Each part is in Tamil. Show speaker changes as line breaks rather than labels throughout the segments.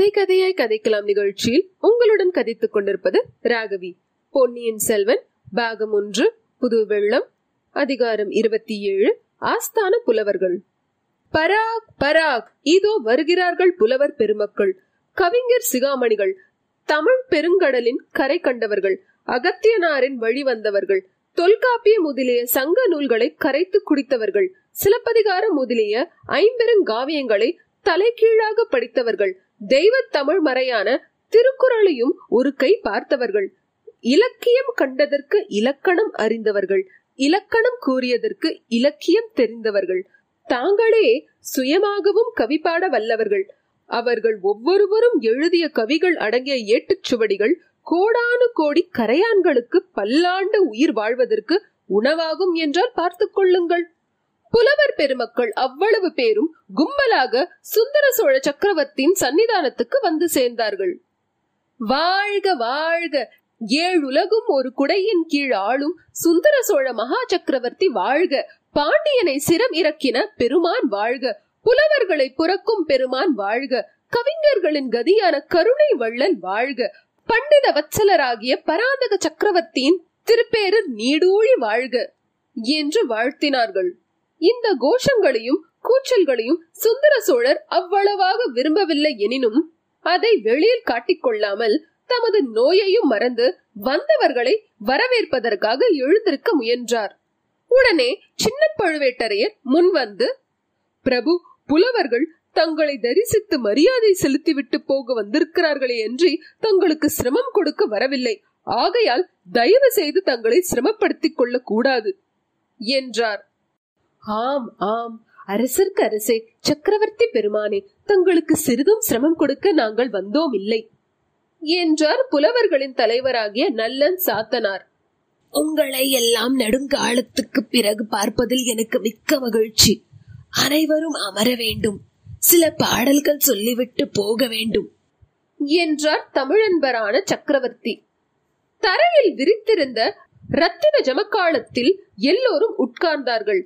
கதை கதையாய் கதைக்கலாம் நிகழ்ச்சியில் உங்களுடன் கதைத்துக் கொண்டிருப்பது ராகவி. பொன்னியின் செல்வன் பாகம் ஒன்று புது வெள்ளம் அதிகாரம் இருபத்தி ஏழு ஆஸ்தான புலவர்கள். பராக் பராக் இதோ வருகிறார்கள் புலவர் பெருமக்கள். கவிஞர் சிகாமணிகள் தமிழ் பெருங்கடலின் கரை கண்டவர்கள் அகத்தியனாரின் வழி வந்தவர்கள் தொல்காப்பிய முதலிய சங்க நூல்களை கரைத்து குடித்தவர்கள் சிலப்பதிகாரம் முதலிய ஐம்பெருங்காவியங்களை தலைகீழாக படித்தவர்கள் தெய்வ தமிழ் மறையான திருக்குறளையும் ஒரு கை பார்த்தவர்கள். இலக்கியம் கண்டதற்கு இலக்கணம் அறிந்தவர்கள். இலக்கணம் கூறியதற்கு இலக்கியம் தெரிந்தவர்கள். தாங்களே சுயமாகவும் கவி பாட வல்லவர்கள். அவர்கள் ஒவ்வொருவரும் எழுதிய கவிகள் அடங்கிய ஏட்டுச் சுவடிகள் கோடானு கோடி கரையான்களுக்கு பல்லாண்டு உயிர் வாழ்வதற்கு உணவாகும் என்றால் பார்த்துக் கொள்ளுங்கள். புலவர் பெருமக்கள் அவ்வளவு பேரும் கும்பலாக சுந்தர சோழ சக்கரவர்த்தியின் சன்னிதானத்துக்கு வந்து சேர்ந்தார்கள். வாழ்க வாழ்க! ஏழுலகும் ஒரு குடையின் கீழ் ஆளும் சுந்தர சோழ மகா சக்கரவர்த்தி வாழ்க! பாண்டியனை சிரம் இறக்கின பெருமான் வாழ்க! புலவர்களை புறக்கும் பெருமான் வாழ்க! கவிஞர்களின் கதியான கருணை வள்ளல் வாழ்க! பண்டித வத்சலராகிய பராந்தக சக்கரவர்த்தியின் திருப்பேரர் நீடூழி வாழ்க! என்று வாழ்த்தினார்கள். இந்த கோஷங்களையும் கூச்சல்களையும் சுந்தர சோழர் அவ்வளவாக விரும்பவில்லை எனினும் அதை வெளியில் காட்டிக்கொள்ளாமல் தமது நோயையும் மறந்து வந்தவர்களை வரவேற்பதற்காக எழுந்திருக்க முயன்றார். உடனே சின்ன பழுவேட்டரையர் முன் வந்து பிரபு புலவர்கள் தங்களை தரிசித்து மரியாதை செலுத்திவிட்டு போக வந்திருக்கிறார்களே என்று தங்களுக்கு சிரமம் கொடுக்க வரவில்லை. ஆகையால் தயவு செய்து தங்களை சிரமப்படுத்திக் கொள்ளக்கூடாது என்றார். ஆம் ஆம். அரசர்க்கு அரசே சக்கரவர்த்தி பெருமானே தங்களுக்கு சிறிதும் சிரமம் கொடுக்க நாங்கள் வந்தோம் இல்லை என்றார் புலவர்களின் தலைவராகிய நல்லன் சாத்தனார்.
உங்களை எல்லாம் நெடுங்காலத்துக்கு பிறகு பார்ப்பதில் எனக்கு மிக்க மகிழ்ச்சி. அனைவரும் அமர வேண்டும். சில பாடல்கள் சொல்லிவிட்டு போக வேண்டும்.
என்றார் தமிழன்பரான சக்கரவர்த்தி. தரையில் விரித்திருந்த ரத்தின ஜமக்காலத்தில் எல்லோரும் உட்கார்ந்தார்கள்.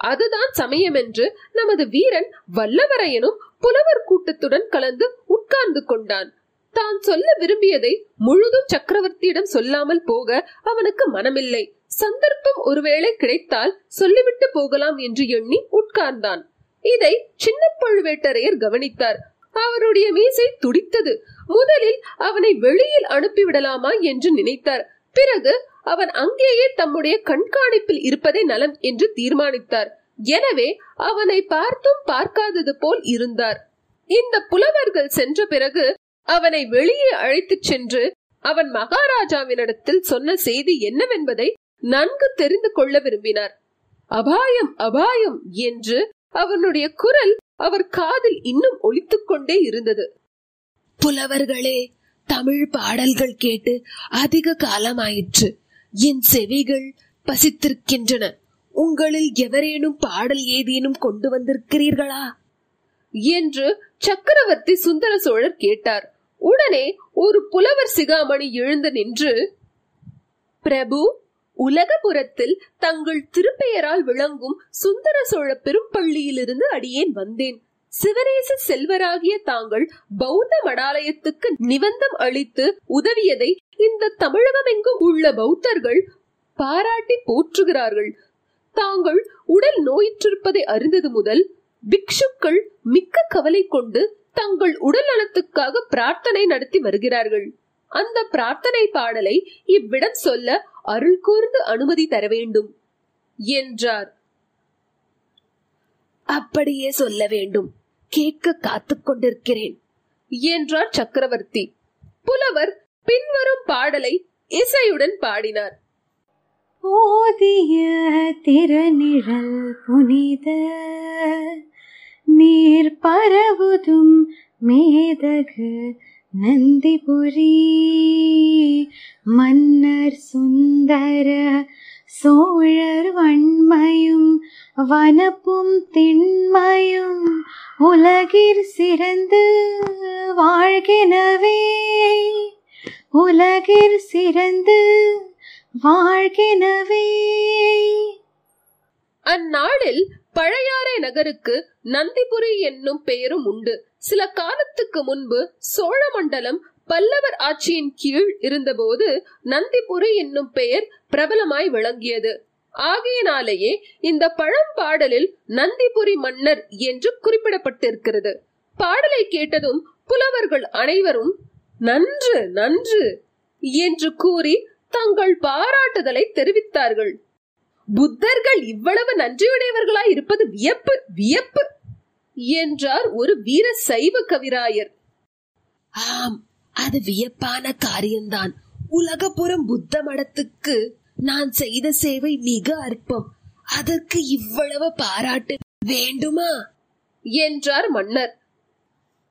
அதுதான் சமயம் என்று நமது வீரன் வல்லவரையனும் புலவர் கூட்டத்துடன் கலந்து உட்கார்ந்து கொண்டான். தான் சொல்ல விரும்பியதை முழுதும் சக்கரவர்த்தியிடம் சொல்லாமல் போக அவனுக்கு மனமில்லை. சந்தர்ப்பம் ஒருவேளை கிடைத்தால் சொல்லிவிட்டு போகலாம் என்று எண்ணி உட்கார்ந்தான். இதை சின்ன பழுவேட்டரையர் கவனித்தார். அவருடைய மீசை துடித்தது. முதலில் அவனை வெளியில் அனுப்பிவிடலாமா என்று நினைத்தார். பிறகு அவன் அங்கேயே தம்முடைய கண்காணிப்பில் இருப்பதே நலம் என்று தீர்மானித்தார். எனவே அவனை பார்த்தும் பார்க்காதது போல் இருந்தார். இந்த புலவர்கள் சென்ற பிறகு அவனை வெளியே அழைத்துச் சென்று அவன் மகாராஜாவினிடத்தில் சொன்ன செய்தி என்னவென்பதை நன்கு தெரிந்து கொள்ள விரும்பினார். அபாயம் அபாயம்! என்று அவனுடைய குரல் அவர் காதில் இன்னும் ஒழித்துக் கொண்டே இருந்தது.
புலவர்களே தமிழ் பாடல்கள் கேட்டு அதிக காலமாயிற்று. என் செவிகள் பசித்திருக்கின்றன. உங்களில் எவரேனும் பாடல் ஏதேனும் கொண்டு வந்திருக்கிறீர்களா?
என்று சக்கரவர்த்தி சுந்தர சோழர் கேட்டார். உடனே ஒரு புலவர் சிகாமணி எழுந்து நின்று பிரபு உலகபுரத்தில் தங்கள் திருப்பெயரால் விளங்கும் சுந்தர சோழ பெரும்பள்ளியிலிருந்து அடியேன் வந்தேன். சிவநேச செல்வராகிய தாங்கள் பௌத்த மடாலயத்துக்கு நிபந்தம் அளித்து உதவியதை இந்த தமிழகமெங்கும் உள்ள பௌத்தர்கள் பாராட்டி போற்றுகிறார்கள். தாங்கள் உடல் நோயிற்றிருப்பதை அறிந்தது முதல் பிக்ஷுக்கள் மிக்க கவலை கொண்டு தங்கள் உடல் நலத்துக்காக பிரார்த்தனை நடத்தி வருகிறார்கள். அந்த பிரார்த்தனை பாடலை இவ்விடம் சொல்ல அருள் கூர்ந்து அனுமதி தர வேண்டும் என்றார்.
அப்படியே சொல்ல வேண்டும். கேட்க காத்துக் கொண்டிருக்கிறேன்.
என்றார் சக்கரவர்த்தி. புலவர் பின்வரும் பாடலை இசையுடன் பாடினார்.
ஓதிய திருநிழல் புனித நீர் பரவுதும் மேதகு நந்திபுரி மன்னர் சுந்தர சோழர் வன்மையும் வனப்பும் திண்மையும் உலகிற் சிறந்து வாழ்கினவே. உலகிற் சிறந்து வாழ்கினவே.
அந்நாளில் பழையாறை நகருக்கு நந்திபுரி என்னும் பெயரும் உண்டு. சில காலத்துக்கு முன்பு சோழ மண்டலம் பல்லவர் ஆட்சியின் கீழ் இருந்தபோது நந்திபுரி என்னும் பெயர் பிரபலமாய் விளங்கியது. ஆகையினாலேயே இந்த பழம்பாடலில் நந்திபுரி மன்னர் என்று குறிப்பிடப்பட்டிருக்கிறது. பாடலை கேட்டதும் புலவர்கள் அனைவரும் நன்று நன்று என்று கூறி தங்கள் பாராட்டுதலை தெரிவித்தார்கள். புத்தர்கள் இவ்வளவு நன்றியுடையவர்களாய் இருப்பது வியப்பு வியப்பு என்றார் ஒரு வீர சைவ கவிராயர்.
ஆம் அது வியப்பான காரியம்தான். உலகப்புறம் புத்த மடத்துக்கு நான் செய்த சேவை மிக அற்பம். அதற்கு இவ்வளவு பாராட்டு வேண்டுமா?
என்றார் மன்னர்.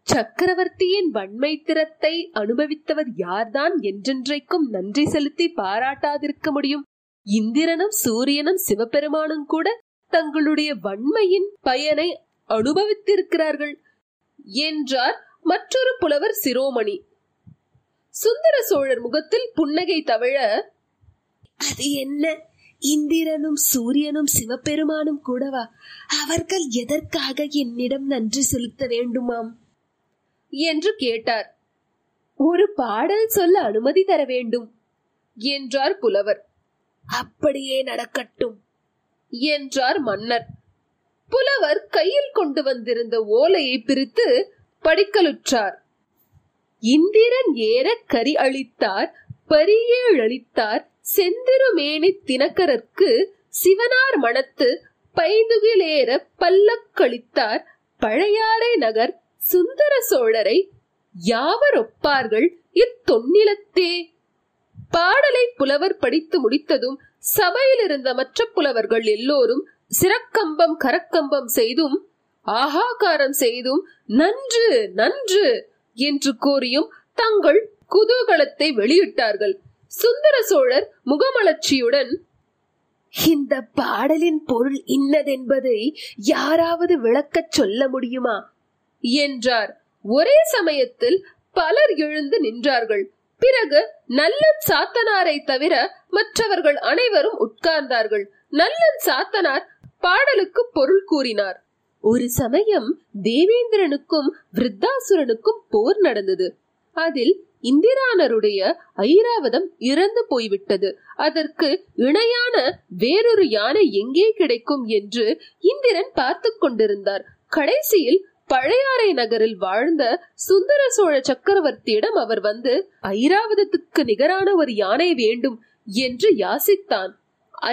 சக்கரவர்த்தியின் வன்மை திறத்தை அனுபவித்தவர் யார்தான் என்றென்றைக்கும் நன்றி செலுத்தி பாராட்டாதிருக்க முடியும். இந்திரனும் சூரியனும் சிவபெருமானும் கூட தங்களுடைய வன்மையின் பயனை அனுபவித்திருக்கிறார்கள் என்றார் மற்றொரு புலவர் சிரோமணி. சுந்தர சோழர் முகத்தில் புன்னகை தவிழ
அது என்ன? இந்திரனும் சூரியனும் சிவபெருமானும் கூடவா? அவர்கள் எதற்காக என்னிடம் நன்றி செலுத்த வேண்டுமாம்?
என்று கேட்டார். ஒரு பாடல் சொல்ல அனுமதி தர வேண்டும் என்றார் புலவர்.
அப்படியே நடக்கட்டும்
என்றார் மன்னர். புலவர் கையில் கொண்டு வந்திருந்த ஓலையை பிரித்து படிக்கலுற்றார். இந்திரன் ஏற கரி அளித்தார் பரியேழ் அளித்தார் செந்திருமேனி தினக்கரற்கு சிவனார் மணத்து பைந்துகிலேற பல்லக்களித்தார் பழையாறை நகர் சுந்தர சோழரை யாவர் ஒப்பார்கள்? இத்தொன்னிலத்தே பாடலை புலவர் படித்து முடித்ததும் சபையில் இருந்த மற்ற புலவர்கள் எல்லோரும் சிறக்கம்பம் கரக்கம்பம் செய்தும் ஆகாகாரம் செய்தும் நன்று நன்று என்று கூறியும் தங்கள் குதூகலத்தை வெளியிட்டார்கள். சுந்தர சோழர் முகமலர்ச்சியுடன்
இந்த பாடலின் பொருள் இன்னதென்பதை யாராவது விளக்கச் சொல்ல முடியுமா?
என்றார். ஒரே சமயத்தில் பலர் எழுந்து நின்றார்கள். பிறகு நல்லன் சாத்தனாரை தவிர மற்றவர்கள் அனைவரும் உட்கார்ந்தார்கள். நல்லன் சாத்தனார் பாடலுக்கு பொருள் கூறினார். ஒரு சமயம் தேவேந்திரனுக்கும் விருத்தாசுரனுக்கும் போர் நடந்தது. அதில் இந்திரானருடைய ஐராவதம் இறந்து போய்விட்டது. அதற்கு இணையான வேறொரு யானை எங்கே கிடைக்கும் என்று இந்திரன் பார்த்து கொண்டிருந்தார். கடைசியில் பழையாறை நகரில் வாழ்ந்த சுந்தர சோழ சக்கரவர்த்தியிடம் அவர் வந்து ஐராவதத்துக்கு நிகரான ஒரு யானை வேண்டும் என்று யாசித்தான்.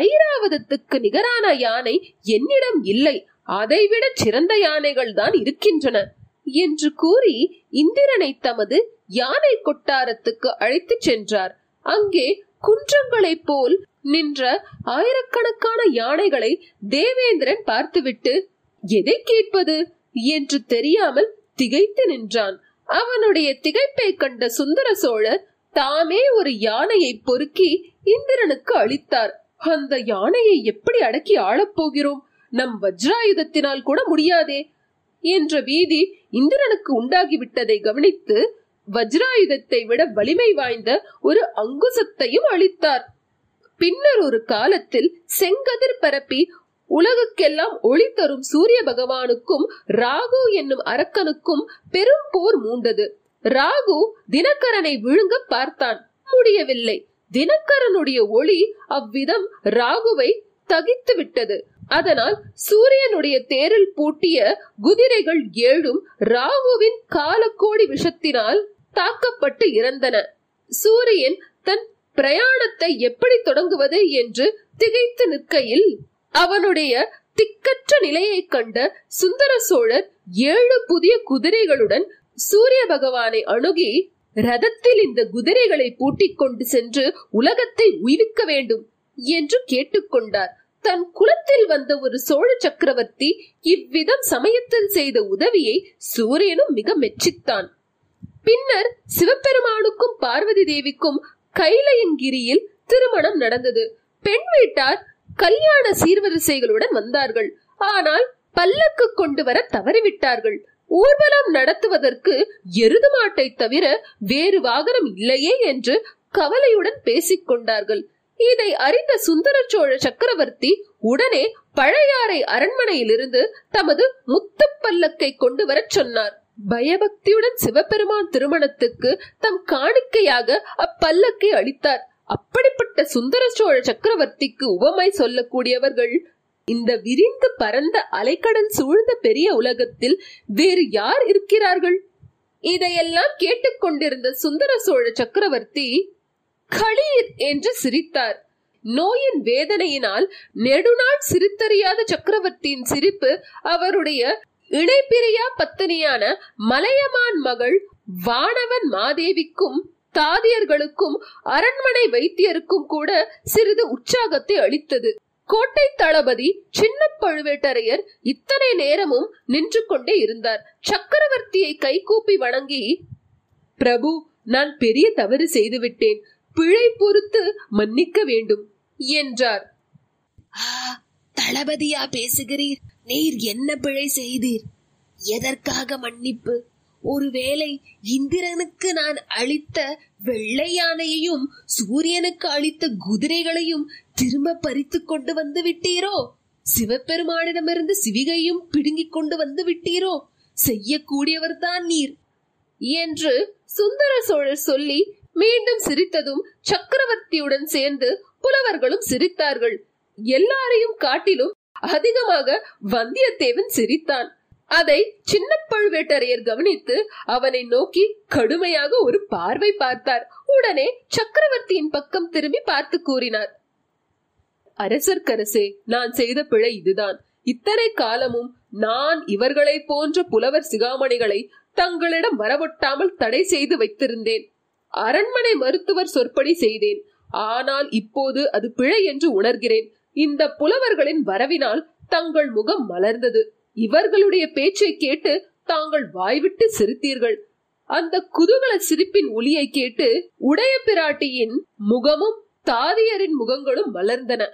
ஐராவதத்துக்கு நிகரான யானை என்னிடம் இல்லை. அதைவிட சிறந்த யானைகள் தான் இருக்கின்றன என்று கூறி இந்திரனை தமது யானை கொட்டாரத்துக்கு அழைத்துச் சென்றார். அங்கே குன்றங்களைப் போல் நின்ற ஆயிரக்கணக்கான யானைகளை தேவேந்திரன் பார்த்துவிட்டு எதை கேட்பது? என்று தெரியாமல் திகைத்து நின்றான். அவனுடைய திகைப்பை கண்ட சுந்தர சோழர் தாமே ஒரு யானையை பொறுக்கி இந்திரனுக்கு அளித்தார். அந்த யானையை எப்படி அடக்கி ஆளப் போகிறோம்? நம் வஜ்ராயுதத்தினால் கூட முடியாதே என்ற பீதி இந்திரனுக்கு உண்டாகிவிட்டதை கவனித்து வஜ்ராயுதத்தை விட வலிமை வாய்ந்த ஒரு அங்குசத்தையும் அளித்தார். பின்னர் ஒரு காலத்தில் செங்கதிர் பரப்பி உலகுக்கெல்லாம் ஒளி தரும் சூரிய பகவானுக்கும் ராகு என்னும் அரக்கனுக்கும் பெரும் போர் மூண்டது. ராகு தினகரனை விழுங்க பார்த்தான். முடியவில்லை. தினகரனுடைய ஒளி அவ்விதம் ராகுவை தகித்து விட்டது அதனால் சூரியனுடைய தேரில் பூட்டிய குதிரைகள் ஏழும் ராகுவின் காலக்கோடி விஷத்தினால் தாக்கப்பட்டு இறந்தன. சூரியன் தன் பிரயாணத்தை எப்படி தொடங்குவது என்று திகைத்து நிற்கையில் அவனுடைய திக்கற்ற நிலையைக் கண்ட சுந்தர சோழர் ஏழு புதிய குதிரைகளுடன் சூரிய பகவானை அணுகி ரதத்தில் இந்த குதிரைகளை பூட்டிக் கொண்டு சென்று உலகத்தை உயிர்க்க வேண்டும் என்று கேட்டுக்கொண்டார் தன் குலத்தில் வந்த ஒரு சோழ சக்கரவர்த்தி இவ்விதம் சமயத்தில் செய்த உதவியை சூரியனும் மிக மெச்சித்தான். பின்னர் சிவபெருமானுக்கும் பார்வதி தேவிக்கும் கைலயங்கிரியில் திருமணம் நடந்தது. பெண் வீட்டார் கல்யாண சீர்வரிசைகளுடன் வந்தார்கள். ஆனால் பல்லக்கு கொண்டு வர தவறிவிட்டார்கள். ஊர்வலம் நடத்துவதற்கு எருது மாட்டை தவிர வேறு வாகனம் இல்லையே என்று கவலையுடன் பேசிக் கொண்டார்கள் இதை அறிந்த சுந்தர சோழ சக்கரவர்த்தி உடனே பழையாறை அரண்மனையிலிருந்து தமது முத்துப் பல்லக்கை கொண்டு வரச் சொன்னார். பயபக்தியுடன் சிவபெருமான் திருமணத்துக்கு தம் காணிக்கையாக அப்பல்லக்கை அளித்தார். அப்படிப்பட்ட சுந்தர சோழ சக்கரவர்த்திக்கு உவமை சொல்லக்கூடியவர்கள் இந்த விரிந்து பரந்த அலைக்கடல் சூழ்ந்த பெரிய உலகத்தில் வேறு யார் இருக்கிறார்கள்? இதையெல்லாம் கேட்டுக்கொண்டிருந்த சுந்தர சோழ சக்கரவர்த்தி களீர் என்று சிரித்தார். நோயின் வேதனையினால் நெடுநாள் சிரித்தறியாத சக்கரவர்த்தியின் சிரிப்பு அவருடைய இணைப்பிரியா பத்தினியான மலையமான் மகள் வானவன் மாதேவிக்கும் தாதியர்களுக்கும் அரண்மனை வைத்தியருக்கும் கூட சிறிது உற்சாகத்தை அளித்தது. கோட்டை தளபதி சின்ன பழுவேட்டரையர் இத்தனை நேரமும் நின்று கொண்டே இருந்தார். சக்கரவர்த்தியை கைகூப்பி வணங்கி பிரபு நான் பெரிய தவறு செய்துவிட்டேன். பிழை பொறுத்து மன்னிக்க வேண்டும் என்றார்.
ஆ தளபதியா பேசுகிறீர். நீர் என்ன பிழை செய்தீர்? எதற்காக மன்னிப்பு? ஒருவேளை இந்திரனுக்கு நான் அளித்த வெள்ளை யானையையும் சூரியனுக்கு அளித்த குதிரைகளையும் திரும்ப பறித்து கொண்டு வந்து விட்டீரோ? சிவபெருமானிடமிருந்து சிவிகையும் பிடுங்கிக் கொண்டு வந்து விட்டீரோ? செய்யக்கூடியவர்தான் நீர்
என்று சுந்தர சோழர் சொல்லி மீண்டும் சிரித்ததும் சக்கரவர்த்தியுடன் சேர்ந்து புலவர்களும் சிரித்தார்கள். எல்லாரையும் காட்டிலும் அதிகமாக வந்தியத்தேவன் சிரித்தான். அதை சின்ன பழுவேட்டரையர் கவனித்து அவனை நோக்கி கடுமையாக ஒரு பார்வை பார்த்தார். உடனே சக்கரவர்த்தியின் பக்கம் திரும்பி பார்த்து கூறினார். அரசர்க்கரசே நான் செய்த பிழை இதுதான். இத்தனை காலமும் நான் இவர்களைப் போன்ற புலவர் சிகாமணிகளை தங்களிடம் வரவொட்டாமல் தடை செய்து வைத்திருந்தேன். அரண்மனை மருத்துவர் சொற்படி செய்தேன். ஆனால் இப்போது அது பிழை என்று உணர்கிறேன். இந்த புலவர்களின் வரவினால் தங்கள் முகம் மலர்ந்தது. இவர்களுடைய பேச்சை கேட்டு தாங்கள் வாய்விட்டு சிரித்தீர்கள். அந்த குதூகல சிரிப்பின் ஒலியை கேட்டு உடைய பிராட்டியின் முகமும் தாதியரின் முகங்களும் மலர்ந்தன.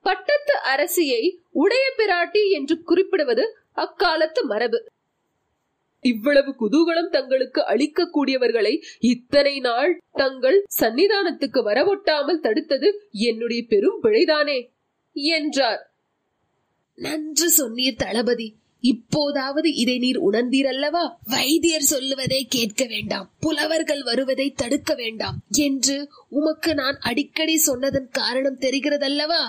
பட்டத்து அரசியை உடைய பிராட்டி என்று குறிப்பிடுவது அக்காலத்து மரபு. இவ்வளவு குதூகலம் தங்களுக்கு அளிக்கக்கூடியவர்களை இத்தனை நாள் தங்கள் சன்னிதானத்துக்கு வரவொட்டாமல் தடுத்தது என்னுடைய பெரும் பிழைதானே என்றார்.
நன்று சொன்னீர் தளபதி. இப்போதாவது இதை நீர் உணர்ந்தீர் அல்லவா வைத்தியர் சொல்லுவதை கேட்க வேண்டாம். புலவர்கள் வருவதை தடுக்க வேண்டாம் என்று உமக்கு நான் அடிக்கடி சொன்னதன் காரணம் தெரிகிறதல்லவா?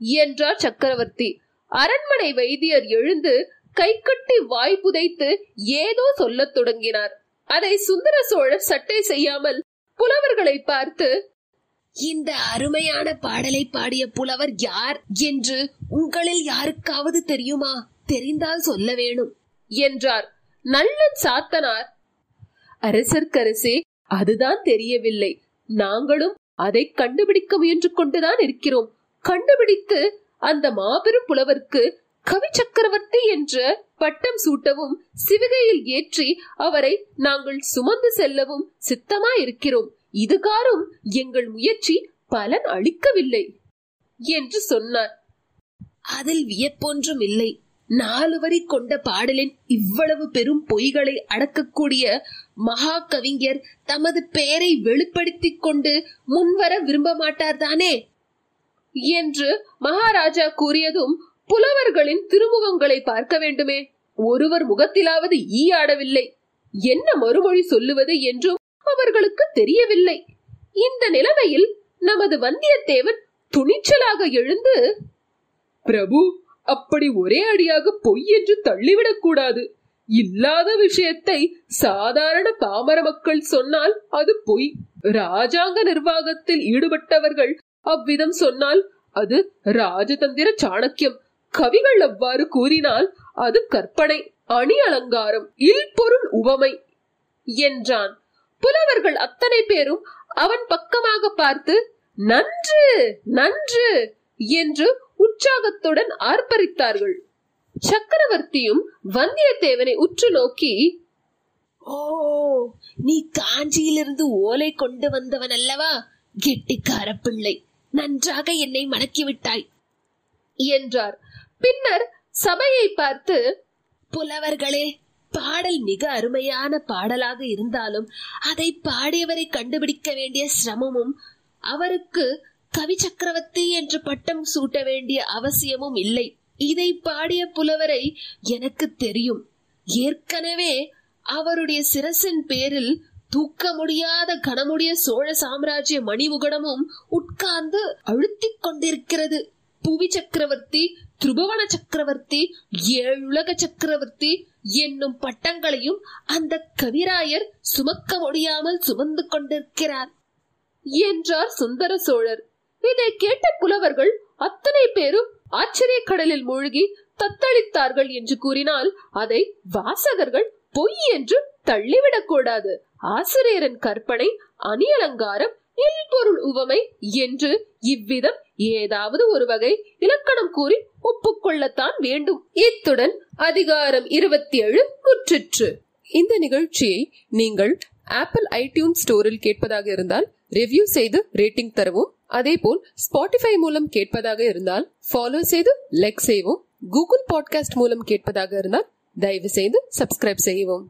என்றார் சக்கரவர்த்தி. அரண்மனை வைத்தியர் எழுந்து கைக்கட்டி வாய் புதைத்து ஏதோ சொல்லத் தொடங்கினார். அதை சுந்தர சோழர் சட்டை செய்யாமல் புலவர்களை பார்த்து
இந்த அருமையான பாடலை பாடிய புலவர் யார் என்று உங்களில் யாருக்காவது தெரியுமா? தெரிந்தால் சொல்ல வேணும்
என்றார். நல்லன் சாத்தனார். அரசர்க்கரசே அதுதான் தெரியவில்லை. நாங்களும் அதை கண்டுபிடிக்க முயன்று கொண்டுதான் இருக்கிறோம். கண்டுபிடித்து அந்த மாபெரும் புலவருக்கு கவி சக்கரவர்த்தி என்ற பட்டம் சூட்டவும் சிவிகையில் ஏற்றி அவரை நாங்கள் சுமந்து செல்லவும் சித்தமா இருக்கிறோம் இதுகாரும் எங்கள் முயற்சி பலன் அளிக்கவில்லை என்று சொன்னார்.
அதில் வியப்பொன்றும் இல்லை. நாலு வரி கொண்ட பாடலின் இவ்வளவு பெரும் பொய்களை அடக்கக்கூடிய மகா கவிஞர் தமது பெயரை வெளிப்படுத்திக் கொண்டு முன்வர விரும்ப மாட்டார் தானே
என்று மகாராஜா கூறியதும் புலவர்களின் திருமுகங்களை பார்க்க வேண்டுமே. ஒருவர் முகத்திலாவது ஈ ஆடவில்லை என்ன மறுமொழி சொல்லுவது என்றும் அவர்களுக்கு தெரியவில்லை. இந்த நிலைமையில் நமது வந்தியத்தேவன் துணிச்சலாக எழுந்து பிரபு அப்படி ஒரே அடியாக பொய் என்று தள்ளிவிடக் கூடாது. இல்லாத விஷயத்தை சாதாரண பாமர மக்கள் சொன்னால் அது பொய். ராஜாங்க நிர்வாகத்தில் ஈடுபட்டவர்கள் அவ்விதம் சொன்னால் அது ராஜதந்திர சாணக்கியம். கவிகள் அவ்வாறு கூறினால் அது கற்பனை அணி அலங்காரம் இல்பொருள் உவமை என்றான். புலவர்கள் அத்தனை பேரும் அவன் பக்கமாக பார்த்து நன்று நன்று என்று உற்சாகத்துடன் ஆர்ப்பரித்தார்கள். சக்கரவர்த்தியும் வந்தியத்தேவனை உற்று நோக்கி
ஓ நீ காஞ்சியிலிருந்து ஓலை கொண்டு வந்தவன் அல்லவா கெட்டிக்கார பிள்ளை நன்றாக என்னை மணக்கிவிட்டாய்
என்றார். பின்னர் சபையை பார்த்து
புலவர்களே பாடல் மிக அருமையான பாடலாக இருந்தாலும் அதை பாடியவரை கண்டுபிடிக்க வேண்டிய சிரமமும் அவருக்கு கவி சக்கரவர்த்தி என்று பட்டம் சூட்ட வேண்டிய அவசியமும் இல்லை. இதை பாடிய புலவரை எனக்கு தெரியும். ஏற்கனவே அவருடைய சிரசின் பேரில் தூக்க முடியாத கனமுடைய சோழ சாம்ராஜ்ய மணிமுகடமும் உட்கார்ந்து அழுத்திக் கொண்டிருக்கிறது. புவி சக்கரவர்த்தி திருபுவன சக்கரவர்த்தி ஏழுலக சக்கரவர்த்தி என்னும் பட்டங்களையும் அந்த கவிராயர் சுமக்க முடியாமல் சுமந்து கொண்டிருக்கிறார்.
என்றார் சுந்தர சோழர். இதை கேட்ட புலவர்கள் அத்தனை பேரும் ஆச்சரிய கடலில் மூழ்கி தத்தளித்தார்கள் என்று கூறினால் அதை வாசகர்கள் பொய் என்று தள்ளிவிடக் கூடாது ஆசிரியரின் கற்பனை அணியலங்காரம் எல்பொருள் உவமை என்று இவ்விதம் ஏதாவது ஒரு வகை இலக்கணம் கூறி ஒப்புக்கொள்ளத்தான் வேண்டும். இத்துடன் அதிகாரம் இருபத்தி ஏழு முற்றிற்று. இந்த நிகழ்ச்சியை நீங்கள் ஆப்பிள் ஐடியூன் ஸ்டோரில் கேட்பதாக இருந்தால் ரிவ்யூ செய்து ரேட்டிங் தரவும். அதேபோல் ஸ்பாட்டிஃபை மூலம் கேட்பதாக இருந்தால் ஃபாலோ செய்து லைக் செய்வோம். கூகுள் பாட்காஸ்ட் மூலம் கேட்பதாக இருந்தால் தயவு செய்து சப்ஸ்கிரைப் செய்யவும்.